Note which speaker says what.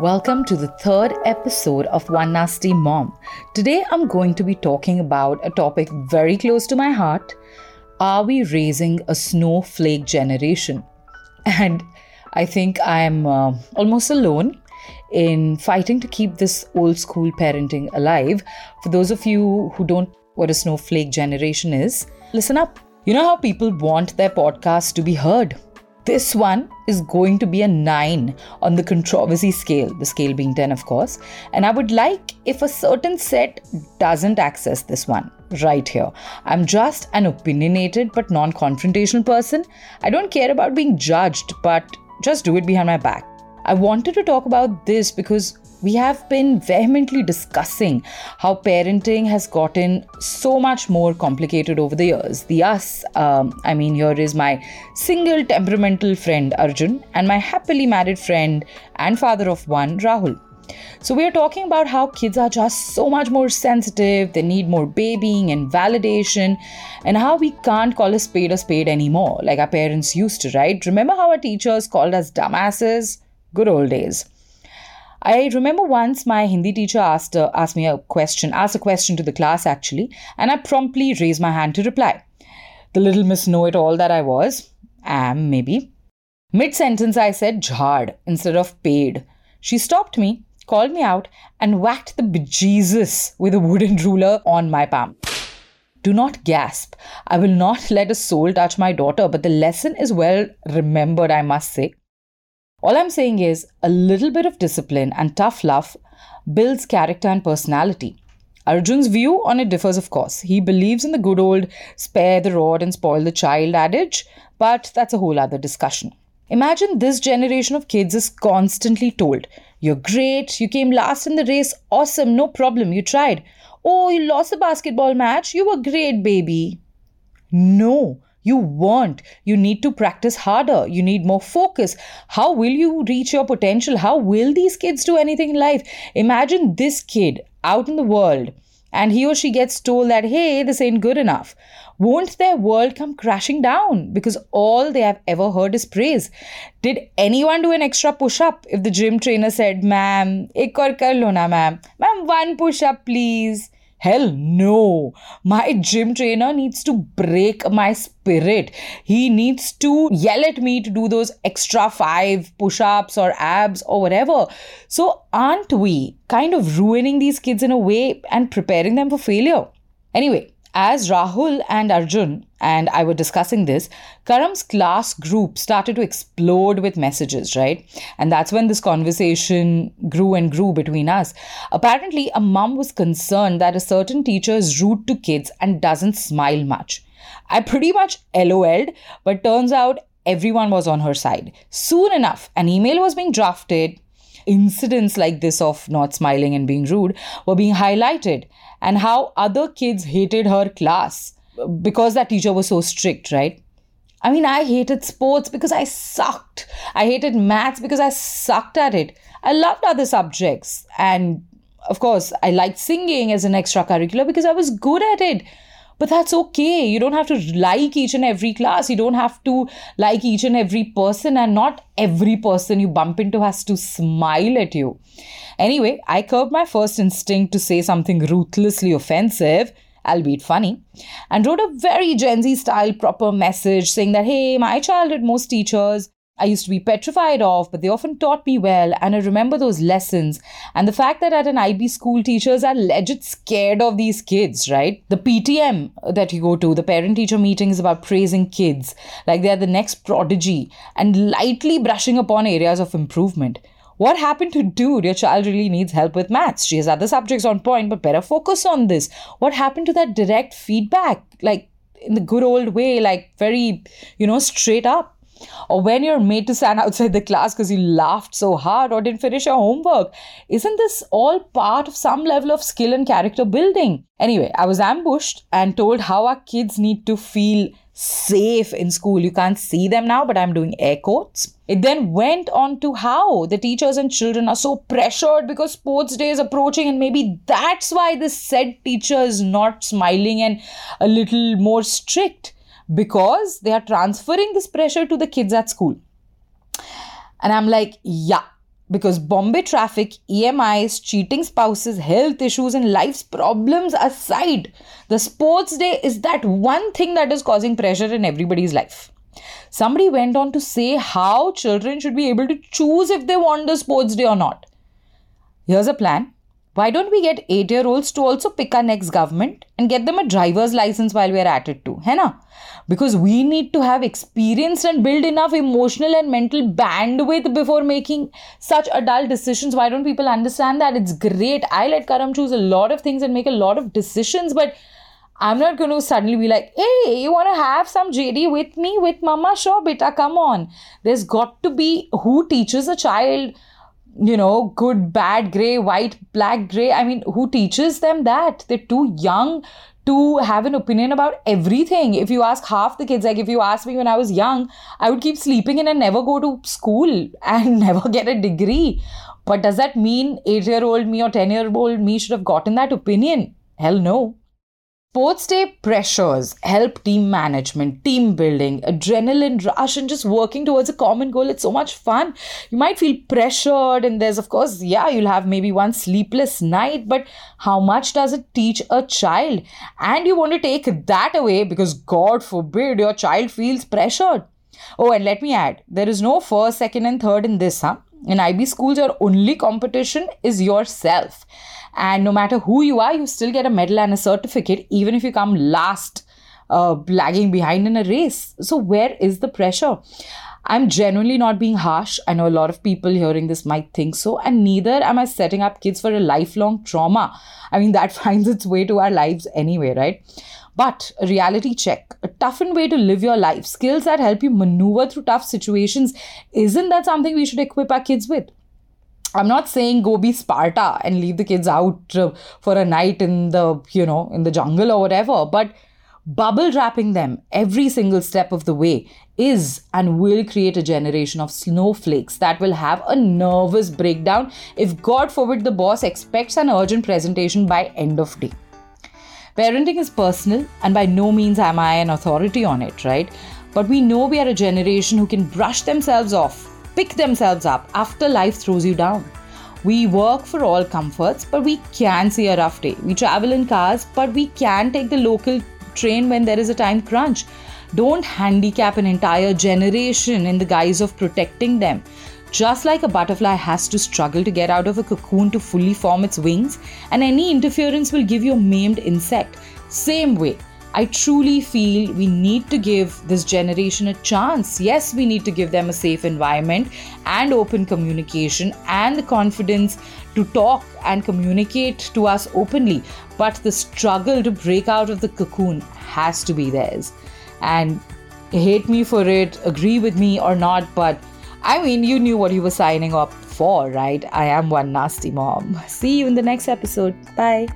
Speaker 1: Welcome to the third episode of One Nasty Mom. Today I'm going to be talking about a topic very close to my heart. Are we raising a snowflake generation? And I think I'm uh, almost alone in fighting to keep this old school parenting alive. For those of you who don't know what a snowflake generation is, listen up. You know how people want their podcast to be heard? This one is going to be a 9 on the controversy scale, the scale being 10, of course. And I would like if a certain set doesn't access this one right here. I'm just an opinionated but non confrontational person. I don't care about being judged, but just do it behind my back. I wanted to talk about this because we have been vehemently discussing how parenting has gotten so much more complicated over the years. The us, um, I mean, here is my single temperamental friend Arjun and my happily married friend and father of one, Rahul. So, we are talking about how kids are just so much more sensitive, they need more babying and validation, and how we can't call a spade a spade anymore, like our parents used to, right? Remember how our teachers called us dumbasses? Good old days. I remember once my Hindi teacher asked, uh, asked me a question, asked a question to the class actually, and I promptly raised my hand to reply. The little miss know it all that I was, am maybe. Mid sentence, I said jhad instead of paid. She stopped me, called me out, and whacked the bejesus with a wooden ruler on my palm. Do not gasp. I will not let a soul touch my daughter, but the lesson is well remembered, I must say. All I'm saying is a little bit of discipline and tough love builds character and personality. Arjun's view on it differs, of course. He believes in the good old spare the rod and spoil the child adage, but that's a whole other discussion. Imagine this generation of kids is constantly told, You're great, you came last in the race, awesome, no problem, you tried. Oh, you lost the basketball match, you were great, baby. No, you want. You need to practice harder. You need more focus. How will you reach your potential? How will these kids do anything in life? Imagine this kid out in the world and he or she gets told that, hey, this ain't good enough. Won't their world come crashing down because all they have ever heard is praise? Did anyone do an extra push up if the gym trainer said, ma'am, ek aur kar lo na, ma'am? Ma'am, one push up, please. Hell no. My gym trainer needs to break my spirit. He needs to yell at me to do those extra five push ups or abs or whatever. So, aren't we kind of ruining these kids in a way and preparing them for failure? Anyway, as Rahul and Arjun and I were discussing this, Karam's class group started to explode with messages, right? And that's when this conversation grew and grew between us. Apparently, a mum was concerned that a certain teacher is rude to kids and doesn't smile much. I pretty much LOL'd, but turns out everyone was on her side. Soon enough, an email was being drafted incidents like this of not smiling and being rude were being highlighted and how other kids hated her class because that teacher was so strict, right? I mean, I hated sports because I sucked. I hated maths because I sucked at it. I loved other subjects. And of course, I liked singing as an extracurricular because I was good at it. But that's okay. You don't have to like each and every class. You don't have to like each and every person, and not every person you bump into has to smile at you. Anyway, I curbed my first instinct to say something ruthlessly offensive albeit funny, and wrote a very Gen Z style proper message saying that, hey, my child childhood, most teachers I used to be petrified of, but they often taught me well, and I remember those lessons. And the fact that at an IB school, teachers are legit scared of these kids, right? The PTM that you go to, the parent teacher meeting, is about praising kids like they're the next prodigy and lightly brushing upon areas of improvement. What happened to dude? Your child really needs help with maths. She has other subjects on point, but better focus on this. What happened to that direct feedback? Like in the good old way, like very, you know, straight up or when you're made to stand outside the class because you laughed so hard or didn't finish your homework. Isn't this all part of some level of skill and character building? Anyway, I was ambushed and told how our kids need to feel safe in school. You can't see them now, but I'm doing air quotes. It then went on to how the teachers and children are so pressured because sports day is approaching, and maybe that's why the said teacher is not smiling and a little more strict because they are transferring this pressure to the kids at school. And I'm like, yeah, because Bombay traffic, EMIs, cheating spouses, health issues, and life's problems aside, the sports day is that one thing that is causing pressure in everybody's life. Somebody went on to say how children should be able to choose if they want the sports day or not. Here's a plan why don't we get 8 year olds to also pick our next government and get them a driver's license while we're at it too? Hai na? Because we need to have experience and build enough emotional and mental bandwidth before making such adult decisions. Why don't people understand that? It's great. I let Karam choose a lot of things and make a lot of decisions, but I'm not going to suddenly be like, hey, you want to have some JD with me, with mama? Sure, beta, come on. There's got to be who teaches a child you know, good, bad, gray, white, black, gray. I mean, who teaches them that? They're too young to have an opinion about everything. If you ask half the kids, like if you ask me when I was young, I would keep sleeping in and never go to school and never get a degree. But does that mean eight year old me or 10 year old me should have gotten that opinion? Hell no. Sports day pressures help team management, team building, adrenaline rush, and just working towards a common goal. It's so much fun. You might feel pressured, and there's, of course, yeah, you'll have maybe one sleepless night, but how much does it teach a child? And you want to take that away because, God forbid, your child feels pressured. Oh, and let me add there is no first, second, and third in this, huh? In IB schools, your only competition is yourself. And no matter who you are, you still get a medal and a certificate, even if you come last, uh, lagging behind in a race. So, where is the pressure? I'm genuinely not being harsh. I know a lot of people hearing this might think so, and neither am I setting up kids for a lifelong trauma. I mean, that finds its way to our lives anyway, right? But a reality check, a toughened way to live your life, skills that help you maneuver through tough situations, isn't that something we should equip our kids with? I'm not saying go be Sparta and leave the kids out uh, for a night in the, you know, in the jungle or whatever, but bubble wrapping them every single step of the way is and will create a generation of snowflakes that will have a nervous breakdown if god forbid the boss expects an urgent presentation by end of day parenting is personal and by no means am i an authority on it right but we know we are a generation who can brush themselves off pick themselves up after life throws you down. We work for all comforts, but we can see a rough day. We travel in cars, but we can take the local train when there is a time crunch. Don't handicap an entire generation in the guise of protecting them. Just like a butterfly has to struggle to get out of a cocoon to fully form its wings, and any interference will give you a maimed insect, same way, I truly feel we need to give this generation a chance. Yes, we need to give them a safe environment and open communication and the confidence to talk and communicate to us openly. But the struggle to break out of the cocoon has to be theirs. And hate me for it, agree with me or not, but I mean, you knew what you were signing up for, right? I am one nasty mom. See you in the next episode. Bye.